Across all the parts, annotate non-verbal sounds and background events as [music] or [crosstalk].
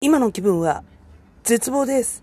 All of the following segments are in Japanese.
今の気分は絶望です。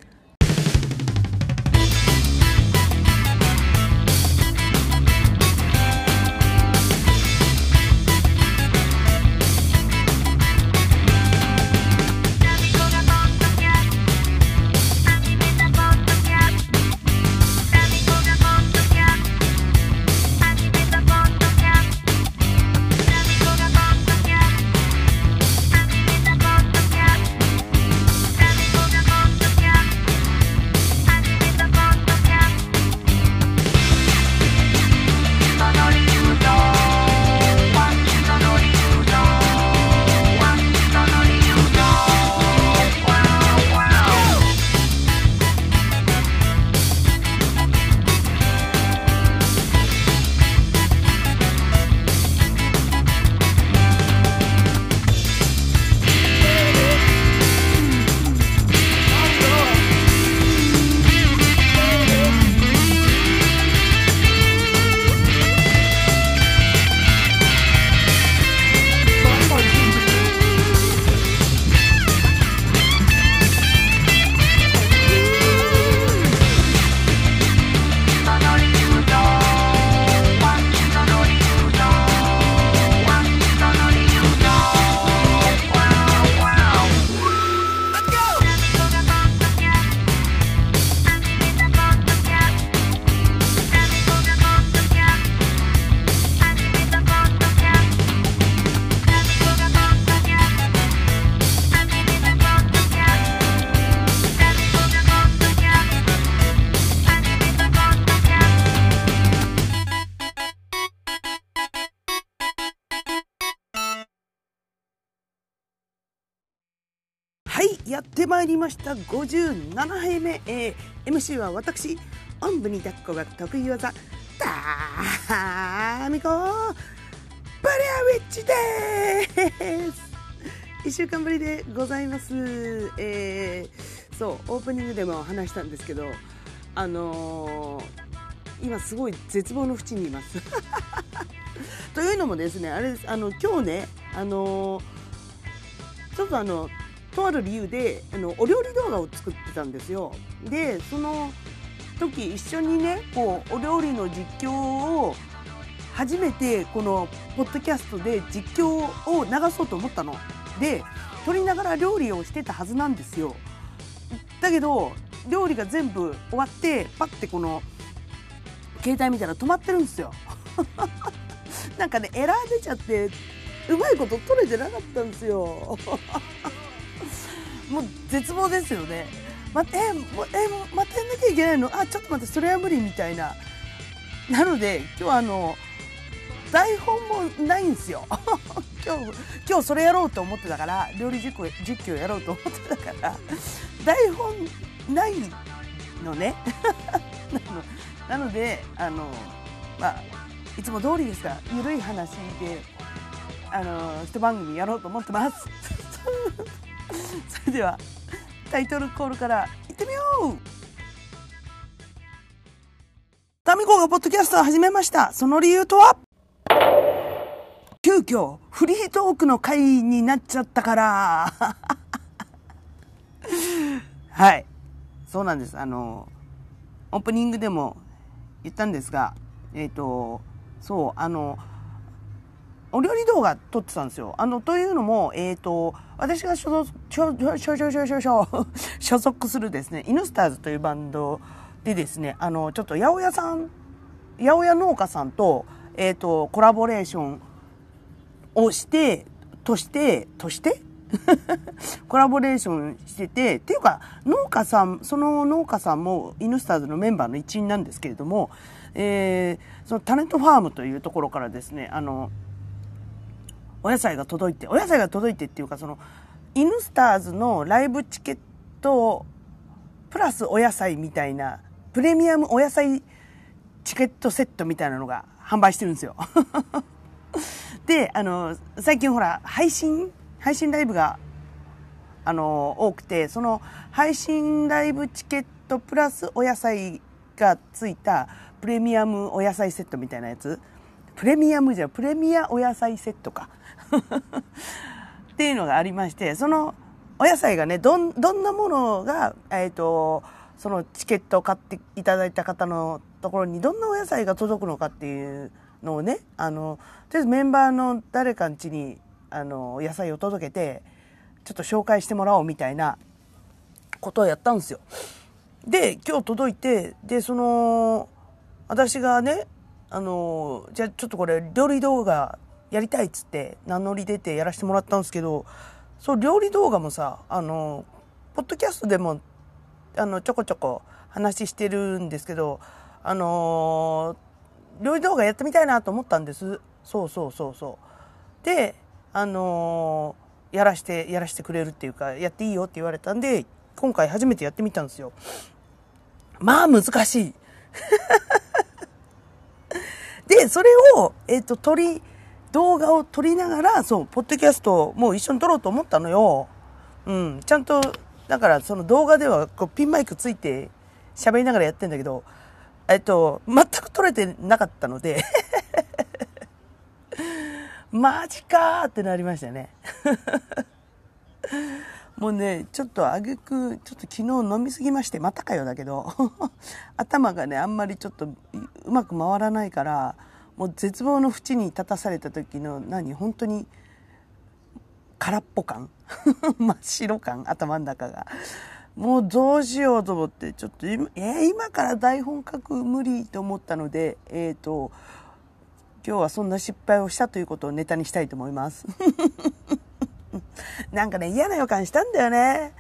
はい、やってまいりました。57杯目。えー MC は私、おんぶに抱っこが得意技、タミコ、バリアウィッチです。1週間ぶりでございます。えーそう、オープニングでも話したんですけど、あのー今すごい絶望の淵にいます。[laughs] というのもですね、あれです、あの、今日ね、あのーちょっとあのとある理由であのお料理動画を作ってたんですよ。でその時一緒にねこうお料理の実況を初めてこのポッドキャストで実況を流そうと思ったの。で撮りながら料理をしてたはずなんですよ。だけど料理が全部終わってパッてこの携帯見たら止まってるんですよ。[laughs] なんかねエラー出ちゃってうまいこと取れてなかったんですよ。もう絶望ですよね。まえもうえもうまたやんなきゃいけないの？あちょっと待ってそれは無理みたいな。なので今日あの台本もないんですよ。[laughs] 今日今日それやろうと思ってたから料理実況実況やろうと思ってたから台本ないのね。[laughs] なのなのであのまあいつも通りですがゆるい話であの一番組やろうと思ってます。[laughs] [laughs] それではタイトルコールからいってみよう!タミコがポッドキャストを始めました。その理由とは?急遽フリートークの回になっちゃったから。[laughs] はい。そうなんです。あのオープニングでも言ったんですがえっ、とそうあのお料理動画撮ってたんですよ。あの、というのも、えっ、と、私が所属、所所所所所所 [laughs] 所属するですね、イヌスターズというバンドでですね、あの、ちょっと八百屋さん、八百屋農家さんと、えっ、と、コラボレーションをして、として、として？[laughs] コラボレーションしてて、っていうか、農家さん、その農家さんもイヌスターズのメンバーの一員なんですけれども、えー、そのタレントファームというところからですね、あの、お野菜が届いて、お野菜が届いてっていうか、その、イヌスターズのライブチケット、プラスお野菜みたいな、プレミアムお野菜チケットセットみたいなのが販売してるんですよ。[laughs] で、あの、最近ほら、配信配信ライブが、あの、多くて、その配信ライブチケットプラスお野菜がついたプレミアムお野菜セットみたいなやつ。プレミアムじゃ、プレミアお野菜セットか。[laughs] っていうのがありまして、そのお野菜がね、どん、どんなものが、えっ、と、そのチケットを買っていただいた方のところにどんなお野菜が届くのかっていうのをね、あの、とりあえずメンバーの誰かん家に、あの、野菜を届けて、ちょっと紹介してもらおうみたいなことをやったんですよ。で、今日届いて、で、その、私がね、あの、じゃあちょっとこれ料理動画やりたいっつって名乗り出てやらせてもらったんですけど、そう、料理動画もさ、あの、ポッドキャストでも、あの、ちょこちょこ話してるんですけど、あの料理動画やってみたいなと思ったんです。そうそうそうそう。で、あのやらして、やらしてくれるっていうか、やっていいよって言われたんで、今回初めてやってみたんですよ。まあ難しい。[laughs] で、それを、えっ、ー、と、撮り、動画を撮りながら、そう、ポッドキャストも一緒に撮ろうと思ったのよ。うん。ちゃんと、だからその動画ではこうピンマイクついて喋りながらやってんだけど、えっと、全く撮れてなかったので [laughs] マジかーってなりましたね [laughs] もうね、ちょっとあげく、ちょっと昨日飲みすぎまして、またかよだけど、[laughs] 頭がね、あんまりちょっとうまく回らないから、もう絶望の淵に立たされた時の、何、本当に、空っぽ感？[laughs] 真っ白感？頭の中が？もうどうしようと思って、ちょっと今、えー、今から台本書く無理と思ったので、えっ、ー、と、今日はそんな失敗をしたということをネタにしたいと思います。[laughs] なんかね、嫌な予感したんだよね。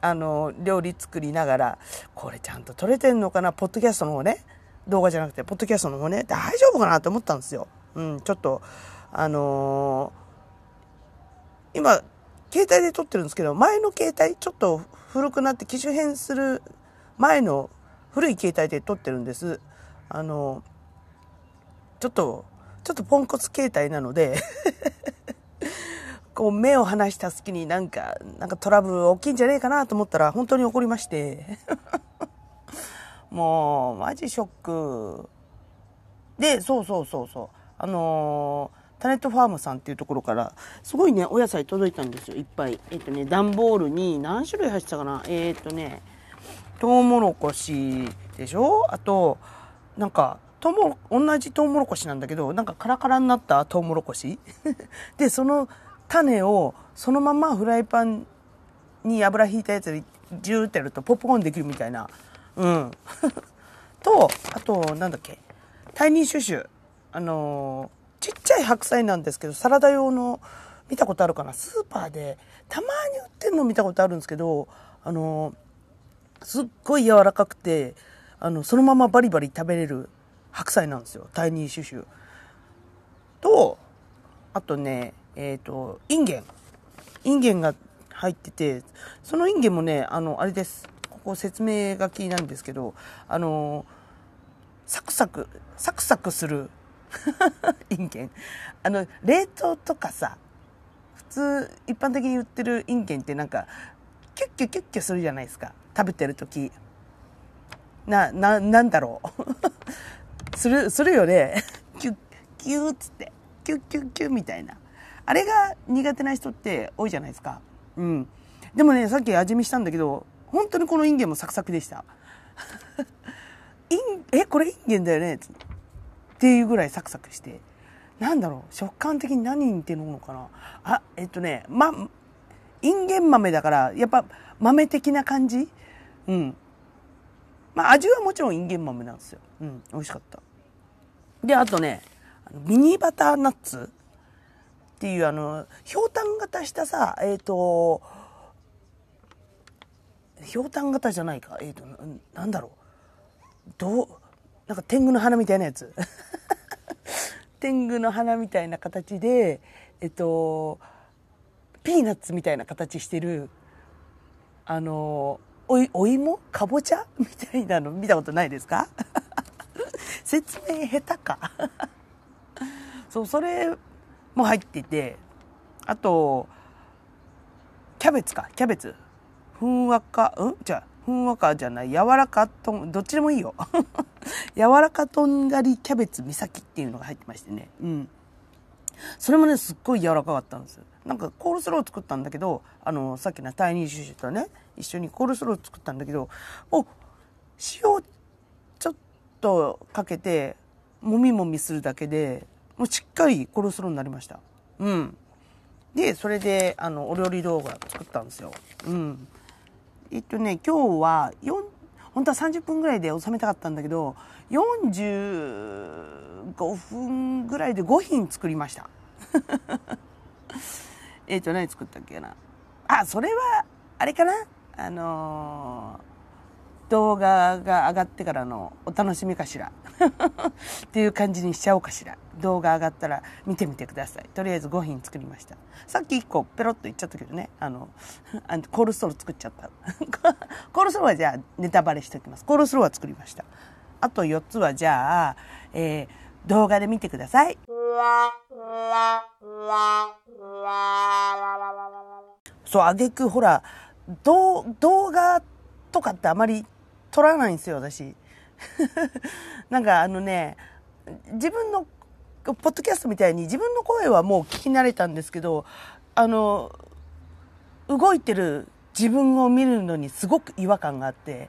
あの、料理作りながら、これちゃんと撮れてんのかな？ポッドキャストの方ね。動画じゃなくて、ポッドキャストの方ね。大丈夫かなと思ったんですよ。うん、ちょっと、あのー、今、携帯で撮ってるんですけど、前の携帯、ちょっと古くなって機種変する前の古い携帯で撮ってるんです。あのー、ちょっと、ちょっとポンコツ携帯なので [laughs] こう目を離した隙になんか、なんかトラブル起きいんじゃねえかなと思ったら本当に起こりましてもう、マジショック。で、そうそうそうそう。あのー、タネットファームさんっていうところから、すごいね、お野菜届いたんですよ、いっぱい。えっ、とね、段ボールに何種類入ってたかなえっ、とね、トウモロコシでしょ？あと、なんか、トウモ同じトウモロコシなんだけど、なんかカラカラになったトウモロコシ？[laughs] で、その種をそのままフライパンに油引いたやつでジューってやるとポップコーンできるみたいな。うん。[laughs] と、あと、なんだっけ。タイニーシュシュ。あのー、ちっちゃい白菜なんですけど、サラダ用の、見たことあるかなスーパーで、たまに売ってんの見たことあるんですけど、あのー、すっごい柔らかくて、あの、そのままバリバリ食べれる白菜なんですよ。タイニーシュシュ。と、あとね、えっ、ー、と、インゲン。インゲンが入ってて、そのインゲンもね、あの、あれです。ここ説明書きなんですけど、あの、サクサク、サクサクする [laughs] インゲン。あの、冷凍とかさ、普通、一般的に売ってるインゲンってなんか、キュッキュキュッキュするじゃないですか。食べてる時。な、な、なんだろう。[laughs] する、するよね。[laughs] キュッ、キューっつって。キュッキュッキュッみたいな。あれが苦手な人って多いじゃないですか。うん。でもね、さっき味見したんだけど、本当にこのインゲンもサクサクでした。イン、え、これインゲンだよね？っていうぐらいサクサクして。なんだろう、食感的に何に似てるのかな？あ、えっとね、ま、インゲン豆だから、やっぱ豆的な感じ？うん。まあ味はもちろんインゲン豆なんですよ。うん、美味しかった。で、あとね、ミニバターナッツ？っていうあの、ひょうたん型したさ、えっ、ー、と、ひょうたん型じゃないか？えっ、ー、と、なんだろう？どう、なんか天狗の花みたいなやつ。[laughs] 天狗の花みたいな形で、えっ、と、ピーナッツみたいな形してる、あの、おい、お芋？かぼちゃ？みたいなの見たことないですか？[laughs] 説明下手か？[laughs] そう、それも入ってて、あと、キャベツか、キャベツ。ふんわか、うん？じゃ、ふんわかじゃない、柔らかとん、どっちでもいいよ。[laughs] 柔らかとんがりキャベツ岬っていうのが入ってましてね。うん。それもね、すっごい柔らかかったんです。なんかコールスロー作ったんだけどあのさっきのタイニーシュシュとね一緒にコールスロー作ったんだけどお塩ちょっとかけてもみもみするだけでもうしっかりコールスローになりましたうんでそれであのお料理動画作ったんですようんえっとね今日は4本当は30分ぐらいで収めたかったんだけど45分ぐらいで5品作りました。[laughs] えっと何作ったっけな。あそれはあれかな？あのー動画が上がってからのお楽しみかしら。[laughs] っていう感じにしちゃおうかしら。動画上がったら見てみてください。とりあえず5品作りました。さっき1個ペロッと言っちゃったけどね。あの [laughs] あのコールスロー作っちゃった。[laughs] コールスローはじゃあネタバレしておきます。コールスローは作りました。あと4つはじゃあ、えー、動画で見てください。そうあげくほら動画とかってあまり撮らないんですよ、私。[laughs] なんかあのね、自分の、ポッドキャストみたいに自分の声はもう聞き慣れたんですけど、あの、動いてる自分を見るのにすごく違和感があって、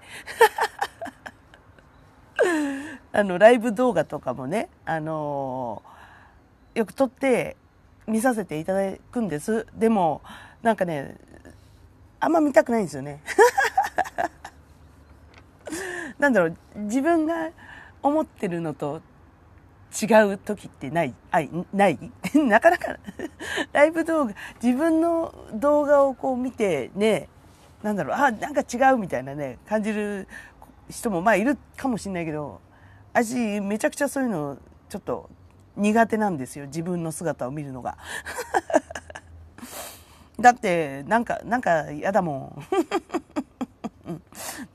[laughs] あの、ライブ動画とかもね、あのよく撮って見させていただくんです。でも、なんかね、あんま見たくないんですよね。[laughs] なんだろう、自分が思ってるのと違う時ってない？あない？[laughs] なかなか [laughs] ライブ動画、自分の動画をこう見てね、なんだろう、あ、なんか違うみたいなね、感じる人もまあいるかもしれないけど、私めちゃくちゃそういうのちょっと苦手なんですよ。自分の姿を見るのが。[laughs] だって、なんか、なんか嫌だもん。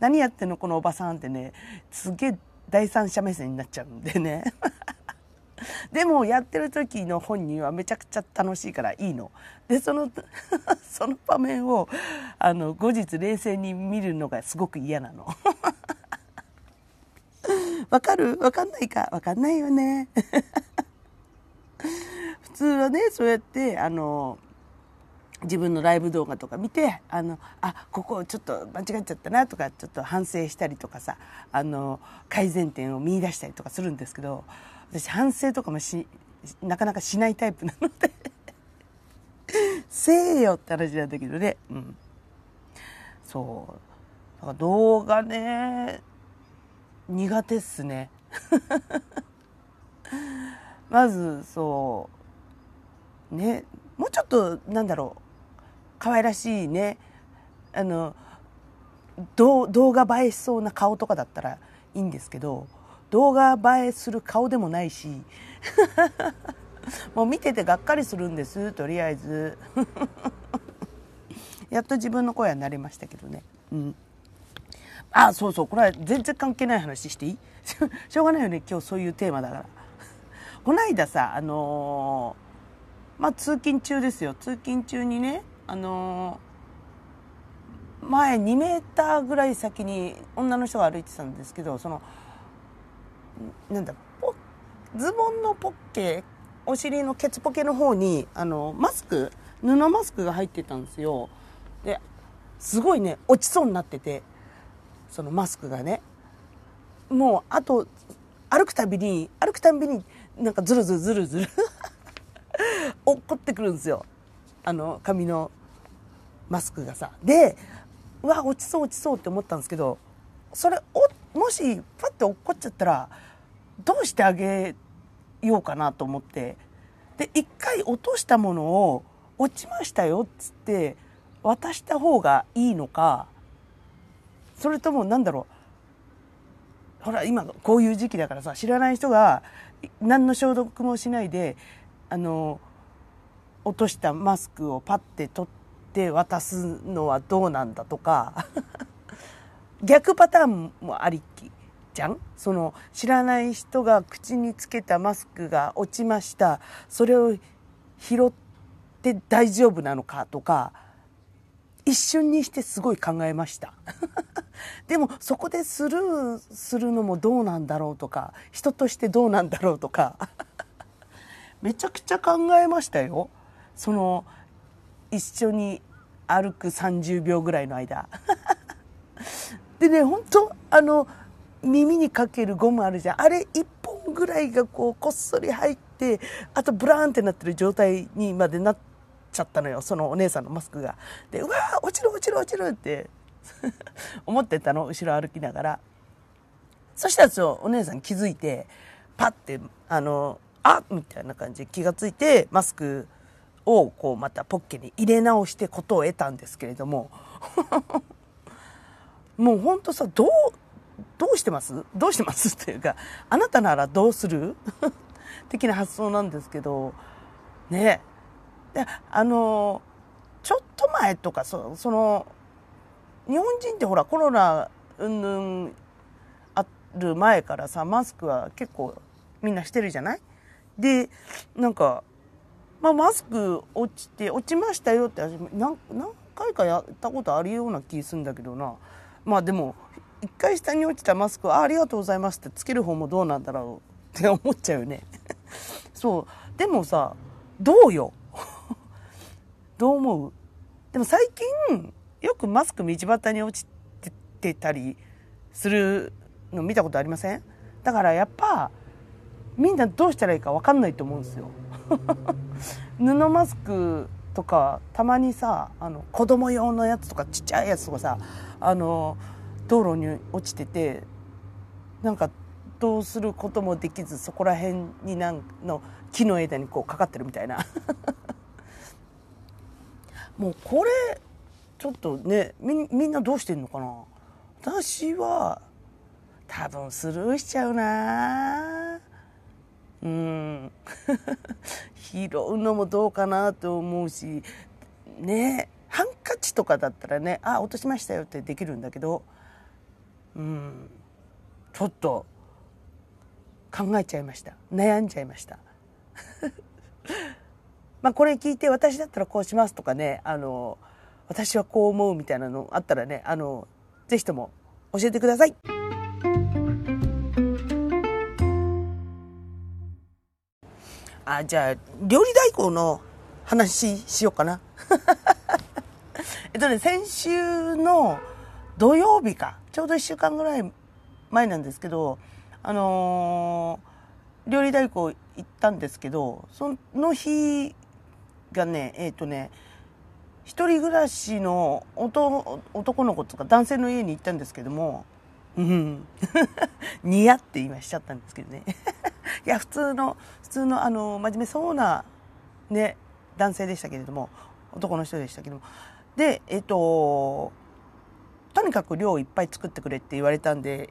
何やってんのこのおばさんってね、すげえ第三者目線になっちゃうんでね。でもやってる時の本人はめちゃくちゃ楽しいからいいの。で、その、[laughs] その場面を、あの、後日冷静に見るのがすごく嫌なの。[laughs] わかる？わかんないか？わかんないよね。[laughs] 普通はね、そうやって、あの、自分のライブ動画とか見てあのあここちょっと間違っちゃったなとかちょっと反省したりとかさあの改善点を見出したりとかするんですけど私反省とかもしなかなかしないタイプなので。[laughs] せえよって話なんだけどね。うん。そう。だから動画ね苦手っすね。[laughs] まずそう。ね。もうちょっとなんだろう。可愛らしいね。あの動画映えしそうな顔とかだったらいいんですけど。動画映えする顔でもないし。[laughs] もう見ててがっかりするんですとりあえず。[laughs] やっと自分の声は慣れましたけどね。うん。あそうそう。これは全然関係ない話していい？[laughs] しょうがないよね。今日そういうテーマだから。この間さあのー、まあ通勤中ですよ。通勤中にねあの前2メーターぐらい先に女の人が歩いてたんですけどそのなんだズボンのポッケお尻のケツポケの方にあのマスク布マスクが入ってたんですよ。ですごいね落ちそうになっててそのマスクがね。もうあと歩くたびに歩くたびになんかズルズルズルズル [laughs] 落っこってくるんですよ。あの髪のマスクがさ。でうわ落ちそう落ちそうって思ったんですけどそれおもしパッて落っこっちゃったらどうしてあげようかなと思って。で一回落としたものを落ちましたよっつって渡した方がいいのかそれとも何だろう。ほら今こういう時期だからさ知らない人が何の消毒もしないであの落としたマスクをパッて取って渡すのはどうなんだとか。[laughs] 逆パターンもありき。じゃん？その知らない人が口につけたマスクが落ちました。それを拾って大丈夫なのかとか一瞬にしてすごい考えました。[laughs] でもそこでスルーするのもどうなんだろうとか人としてどうなんだろうとか [laughs] めちゃくちゃ考えましたよ。その一緒に歩く30秒ぐらいの間。[laughs] でね本当あの耳にかけるゴムあるじゃん。あれ1本ぐらいがこうこっそり入ってあとブラーンってなってる状態にまでなっちゃったのよ。そのお姉さんのマスクが。でうわー落ちる落ちる落ちるって [laughs] 思ってたの。後ろ歩きながら。そしたらお姉さん気づいてパッてあのあみたいな感じで気がついてマスクをこうまたポッケに入れ直してことを得たんですけれども。[laughs] もうほんとさどうどうしてます？どうしてますっていうかあなたならどうする？的な発想なんですけどね。であのちょっと前とかそその日本人ってほらコロナうんぬんある前からさマスクは結構みんなしてるじゃない？でなんか、まあ、マスク落ちて落ちましたよって何何回かやったことあるような気するんだけどな。まあでも一回下に落ちたマスクあありがとうございますってつける方もどうなんだろう [laughs] って思っちゃうよね。[laughs] そう。でもさどうよ？[laughs] どう思う？でも最近よくマスク道端に落ちてたりするの見たことありません？だからやっぱみんなどうしたらいいか分かんないと思うんですよ。布マスクとかたまにさあの子供用のやつとかちっちゃいやつとかさあの道路に落ちててなんかどうすることもできずそこら辺になんの木の枝にこうかかってるみたいな。[laughs] もうこれちょっとねみみんなどうしてんのかな？私は多分スルーしちゃうな。うん。[laughs] 拾うのもどうかなと思うしねハンカチとかだったらねあ落としましたよってできるんだけどうんちょっと考えちゃいました悩んじゃいました [laughs] まあこれ聞いて私だったらこうしますとかねあの私はこう思うみたいなのあったらねあのぜひとも教えてください。あじゃあ料理代行の話しようかな。[laughs] えっとね先週の土曜日かちょうど1週間ぐらい前なんですけどあのー、料理代行行ったんですけどその日がねえっ、ー、とね一人暮らしの男の子とか男性の家に行ったんですけどもうん。[laughs] 似合って今しちゃったんですけどね。[laughs] いや、普通の、普通の、あの、真面目そうな、ね、男性でしたけれども、男の人でしたけども。で、えっと、とにかく量いっぱい作ってくれって言われたんで、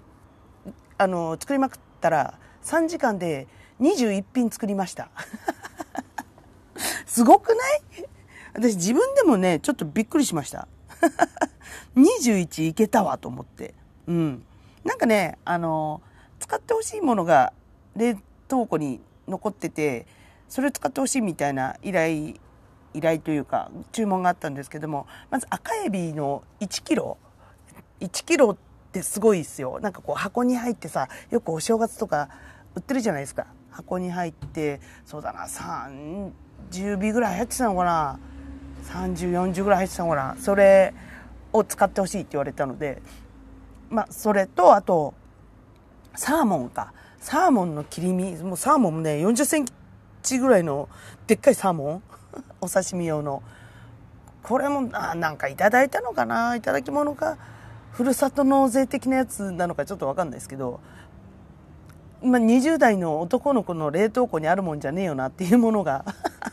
あの、作りまくったら、3時間で21品作りました。[laughs] すごくない？私自分でもね、ちょっとびっくりしました。[laughs] 21いけたわと思って。うん。なんかね、あの、使ってほしいものが冷凍庫に残ってて、それを使ってほしいみたいな依頼、依頼というか、注文があったんですけども、まず赤エビの1キロ、1キロってすごいですよ。なんかこう箱に入ってさ、よくお正月とか売ってるじゃないですか。箱に入って、そうだな、30尾ぐらい入ってたのかな。30、40ぐらい入ってたのかな。それを使ってほしいって言われたので、まあ、それと、あと、サーモンか。サーモンの切り身、もうサーモンね、40センチぐらいのでっかいサーモン [laughs] お刺身用の。これも、あなんかいただいたのかないただき物か、ふるさと納税的なやつなのかちょっとわかんないですけど、まあ、20代の男の子の冷凍庫にあるもんじゃねえよなっていうものが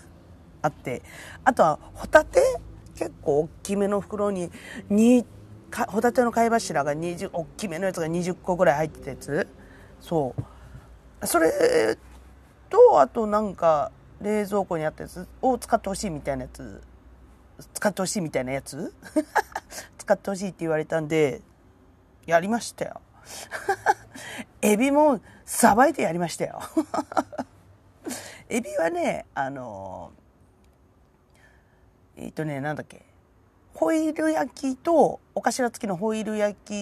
[laughs] あって、あとはホタテ結構大きめの袋に2ホタテの貝柱が20大きめのやつが20個ぐらい入ってたやつ。そう。それとあとなんか冷蔵庫にあったやつを使ってほしいみたいなやつ使ってほしいみたいなやつ？[laughs] 使ってほしいって言われたんでやりましたよ。エビもさばいてやりましたよ。[laughs] エビはねあのえっ、ー、とねなんだっけ？ホイル焼きと、お頭付きのホイル焼き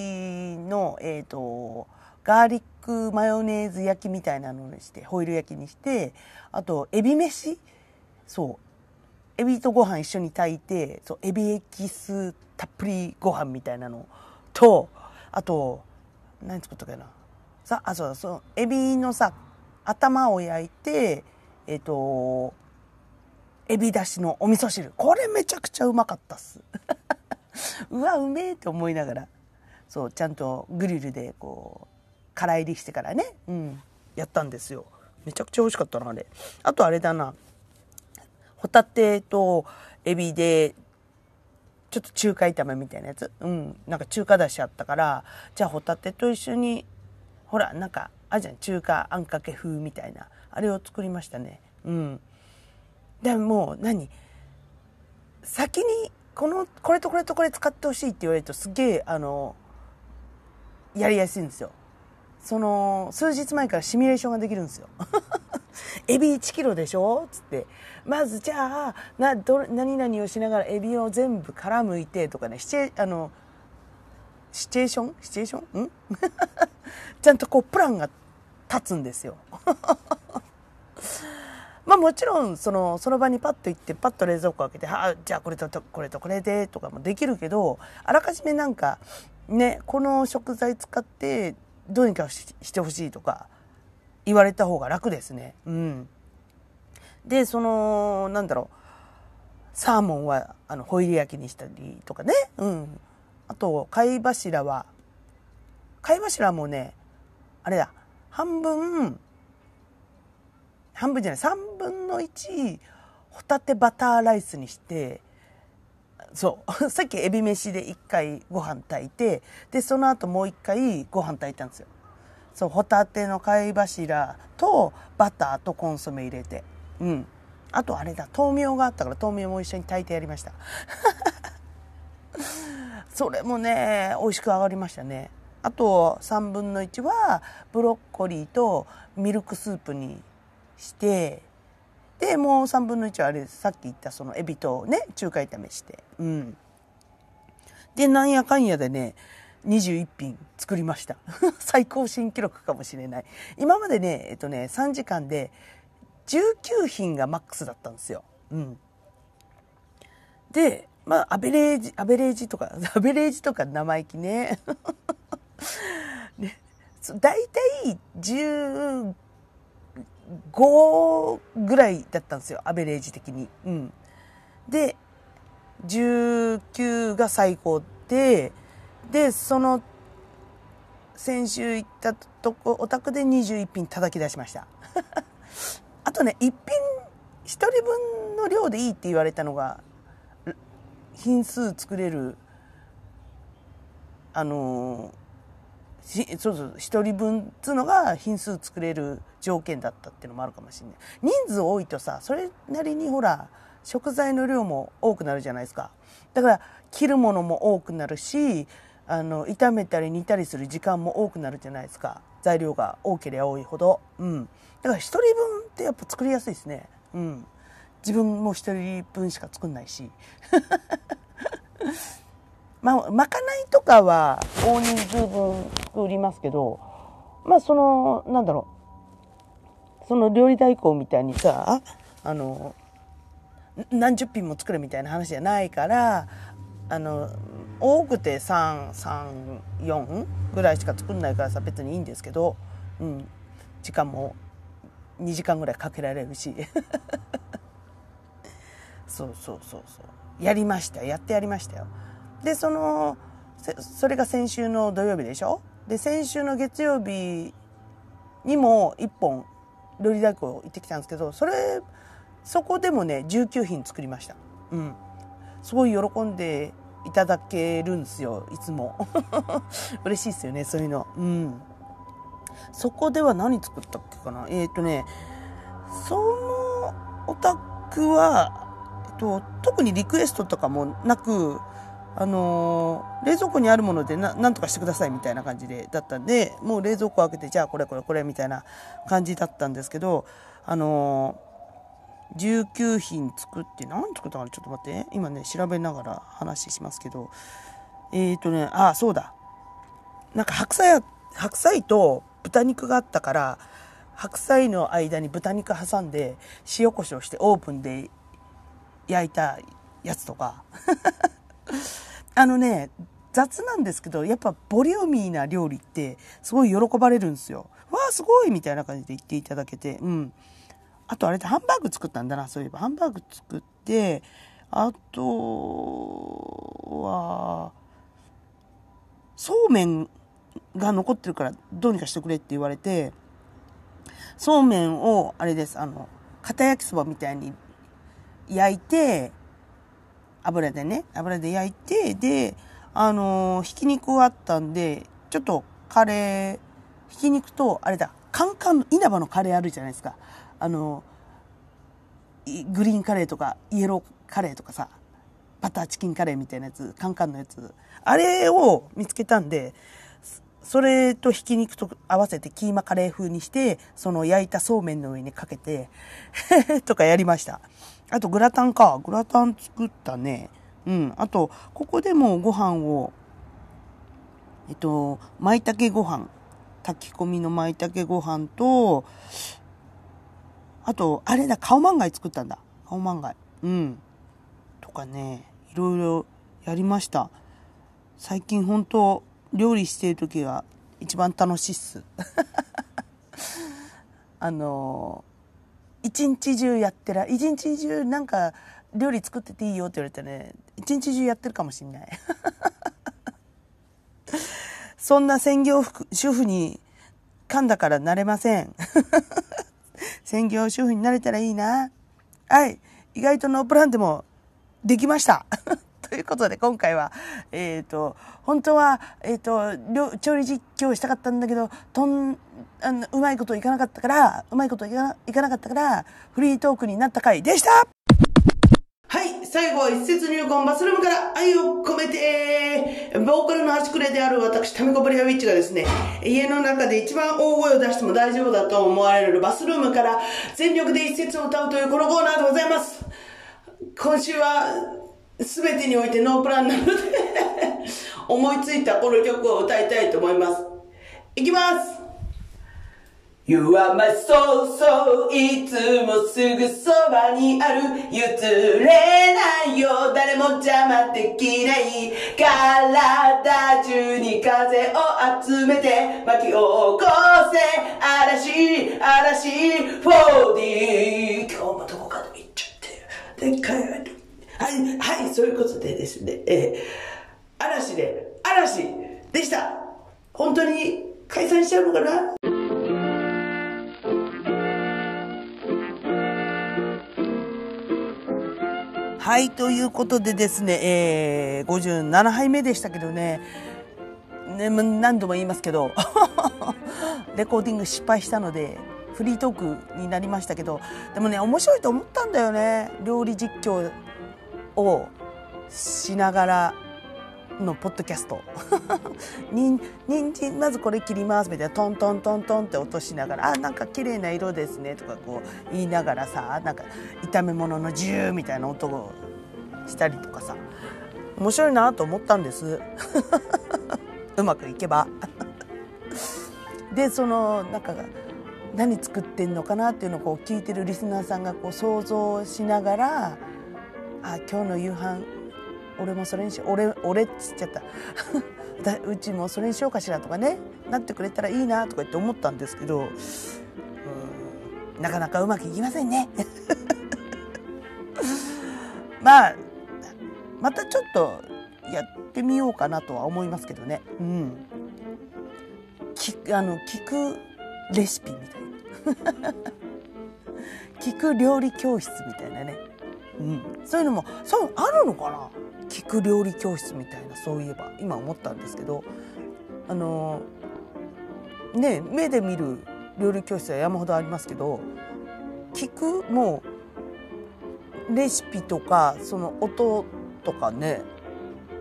の、えっ、ー、と、ガーリックマヨネーズ焼きみたいなのにして、ホイル焼きにして、あと、エビ飯？そう。エビとご飯一緒に炊いて、そう、エビエキスたっぷりご飯みたいなのと、あと、何作ったっけな。さ、あ、そうだ、その、エビのさ、頭を焼いて、えっ、と、エビだしのお味噌汁。これめちゃくちゃうまかったっす。[laughs] うわ、うめえって思いながら、そう、ちゃんとグリルでこう、空入りしてからね、うん、やったんですよ。めちゃくちゃ美味しかったな、あれ。あとあれだな。ホタテとエビで、ちょっと中華炒めみたいなやつ？うん。なんか中華だしあったから、じゃあホタテと一緒に、ほら、なんか、あるじゃん。中華あんかけ風みたいな。あれを作りましたね。うん。でも、何？先に、この、これとこれとこれ使ってほしいって言われるとすげえ、あの、やりやすいんですよ。その、数日前からシミュレーションができるんですよ。[laughs] エビ1キロでしょ？つって。まずじゃあ、な、ど、何々をしながらエビを全部殻むいてとかね、シチュあの、シチュエーション？シチュエーション？ん？[laughs] ちゃんとこう、プランが立つんですよ。[laughs] まあもちろん、その、その場にパッと行って、パッと冷蔵庫開けて、はあ、じゃあこれとこれとこれで、とかもできるけど、あらかじめなんか、ね、この食材使って、どうにかしてほしいとか、言われた方が楽ですね。うん。で、その、なんだろう、サーモンは、あの、ホイル焼きにしたりとかね。うん。あと、貝柱は、貝柱もね、あれだ、半分、半分じゃない、三分の一、ホタテバターライスにして、そう。[laughs] さっきエビ飯で一回ご飯炊いて、で、その後もう一回ご飯炊いたんですよ。そう、ホタテの貝柱とバターとコンソメ入れて。うん。あとあれだ、豆苗があったから豆苗も一緒に炊いてやりました。[laughs] それもね、美味しく上がりましたね。あと3分の1はブロッコリーとミルクスープにして、で、もう3分の1はあれ。さっき言ったそのエビとね、中華炒めして。うん。で、なんやかんやでね、21品作りました。[laughs] 最高新記録かもしれない。今までね、えっとね、3時間で19品がマックスだったんですよ。うん。で、まあ、アベレージ、アベレージとか、[laughs] アベレージとか生意気ね。[laughs] ね大体15ぐらいだったんですよ、アベレージ的に。うん。で、19が最高で、で、その、先週行ったとこ、お宅で21品叩き出しました。[laughs] あとね、1品、1人分の量でいいって言われたのが、品数作れる、あのーそうそう一人分っつうのが品数作れる条件だったっていうのもあるかもしれない人数多いとさそれなりにほら食材の量も多くなるじゃないですかだから切るものも多くなるしあの炒めたり煮たりする時間も多くなるじゃないですか。材料が多ければ多いほど。うん。だから一人分ってやっぱ作りやすいですね。うん。自分も一人分しか作んないし。[laughs] まあ、まかないとかは大人数分作りますけど、まあその、なんだろう、その料理代行みたいにさ、あの、何十品も作るみたいな話じゃないから、あの、多くて3、3、4ぐらいしか作んないからさ、別にいいんですけど、うん、時間も2時間ぐらいかけられるし。[laughs] そうそうそうそう。やりましたやってやりましたよ。で、その、それが先週の土曜日でしょ？で、先週の月曜日にも1本料理代行行ってきたんですけど、それ、そこでもね、19品作りました。うん。すごい喜んでいただけるんですよ、いつも。[laughs] 嬉しいですよね、そういうの。うん。そこでは何作ったっけかなえっ、ー、とね、そのお宅は、えっと、特にリクエストとかもなく、あのー、冷蔵庫にあるものでななんとかしてくださいみたいな感じでだったんでもう冷蔵庫開けてじゃあこれこれこれみたいな感じだったんですけどあの、19品作って何作ったかなちょっと待って今ね調べながら話しますけどえっ、ー、とねあそうだ。なんか白菜白菜と豚肉があったから白菜の間に豚肉挟んで塩コショウしてオーブンで焼いたやつとか。[laughs] あのね雑なんですけどやっぱボリューミーな料理ってすごい喜ばれるんですよ。わあすごいみたいな感じで言っていただけてうん。あとあれでハンバーグ作ったんだなそういえば。ハンバーグ作ってあとはそうめんが残ってるからどうにかしてくれって言われてそうめんをあれですあの片焼きそばみたいに焼いて油でね油で焼いてであのひき肉あったんでちょっとカレーひき肉とあれだカンカンの稲葉のカレーあるじゃないですか。あのグリーンカレーとかイエローカレーとかさバターチキンカレーみたいなやつカンカンのやつあれを見つけたんでそれとひき肉と合わせてキーマカレー風にして、その焼いたそうめんの上にかけて [laughs] とかやりました。あとグラタンか。グラタン作ったね。うん。あと、ここでもご飯を、えっと、舞茸ご飯。炊き込みの舞茸ご飯と、あと、あれだ、カオマンガイ作ったんだ。カオマンガイ。うん。とかね、いろいろやりました。最近本当料理してる時が一番楽しいっす [laughs] あの一日中やってら一日中なんか料理作ってていいよって言われてね一日中やってるかもしんない [laughs] そんな専業主婦に噛んだからなれません専業主婦になれたらいいな。はい。意外とノープランでもできました。[laughs] ということで、今回は、えっ、ー、と、本当は、えっ、ー、と、調理実況したかったんだけど、とん、あの、うまいこといかなかったから、うまいこといかいかなかったから、フリートークになった回でした、最後は一節入魂バスルームから愛を込めて、ボーカルの端くれである私、タミコブリアウィッチがですね、家の中で一番大声を出しても大丈夫だと思われるバスルームから全力で一節を歌うというこのコーナーでございます。今週は、すべてにおいてノープランなので [laughs] 思いついたこの曲を歌いたいと思います。いきます You are my soul, so いつもすぐそばにある譲れないよ誰も邪魔できない。体中に風を集めて巻き起こせ嵐嵐 4D 今日もどこかで行っちゃってで帰るはい、はい、そういうことでですね、えー、嵐で、嵐でした。本当に解散しちゃうのかな？はい、ということでですね、えー、57杯目でしたけどね、ね何度も言いますけど、[laughs] レコーディング失敗したので、フリートークになりましたけど、でもね、面白いと思ったんだよね。料理実況をしながらのポッドキャスト。[laughs] にん人参まずこれ切ります。みたいな。トントントントンって落としながら「あなんか綺麗な色ですね」とかこう言いながらさなんか炒め物のジューみたいな音をしたりとかさ。面白いなと思ったんです。[laughs] うまくいけば。[laughs] でそのなんか何作ってんのかなっていうのをこう聞いてるリスナーさんがこう想像しながらあ今日の夕飯俺もそれにし俺俺っつっちゃった。[laughs] うちもそれにしようかしらとかね。なってくれたらいいなとか言って思ったんですけど。うん。なかなかうまくいきませんね。[laughs] まあまたちょっとやってみようかなとは思いますけどね。うん。きあの聞くレシピみたいな。[laughs] 聞く料理教室みたいなね。うん、そういうのもそうあるのかな？聞く料理教室みたいなそういえば今思ったんですけどあのね目で見る料理教室は山ほどありますけど聞くもうレシピとかその音とかね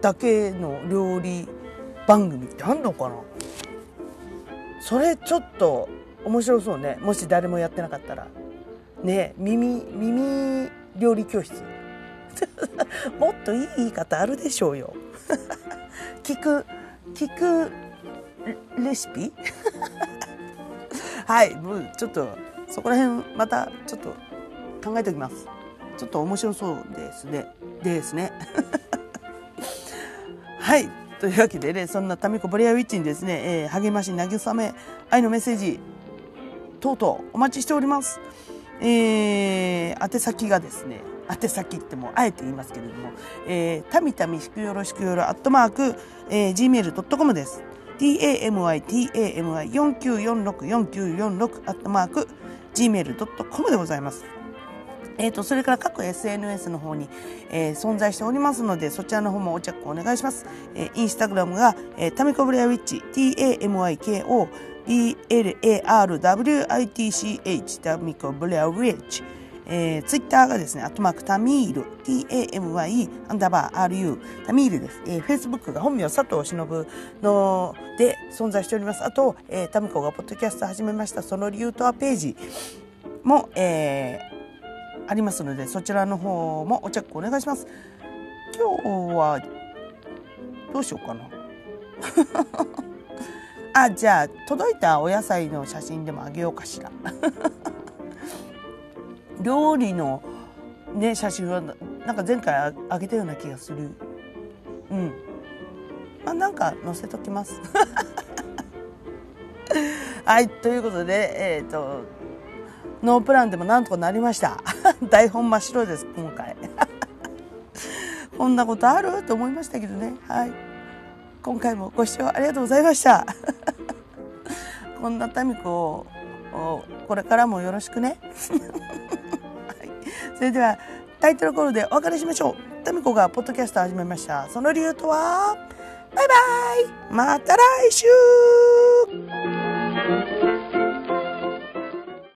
だけの料理番組ってあんのかな？それちょっと面白そうね。もし誰もやってなかったら。ね耳耳料理教室。[laughs] もっといい言い方あるでしょうよ。[laughs] 聞く聞くレシピ？[laughs] はいもうちょっとそこら辺またちょっと考えておきます。ちょっと面白そうですね。ですね。はいというわけでねそんなタミコブレアウィッチにですね、えー、励まし慰め愛のメッセージ等々お待ちしております。えー、宛先がですね宛先ってもあえて言いますけれども、えー、たみたみしくよろしくよろアットマーク、えー、gmail.com です。tamytamy49464946 アットマーク gmail.com でございます。えっ、ー、と、それから各 SNS の方に、えー、存在しておりますので、そちらの方もおチェックお願いします。えー、インスタグラムが、えー、タミコブレアウィッチ、tamiko BLARWITCH タミコブレアウィッチえー、ツイッターがですね、アットマークタミール、t-a-m-y アンダーバー r-u、タミールです。えー、フェイスブックが本名佐藤忍ので存在しております。あと、えー、タミコがポッドキャスト始めました、その理由とはページも、えー、ありますので、そちらの方もおチェックお願いします。今日は、どうしようかな。[laughs] あ、じゃあ、届いたお野菜の写真でもあげようかしら。料理のね写真はなんか前回あげたような気がする。うん。まあなんか載せときます。[laughs] はいということでえっ、ー、とノープランでもなんとかなりました。[laughs] 台本真っ白です今回。[laughs] こんなことある？と思いましたけどね。はい。今回もご視聴ありがとうございました。こんな民子をこれからもよろしくね。それではタイトルコールでお別れしましょう。タミコがポッドキャスト始めました。その理由とは？バイバイまた来週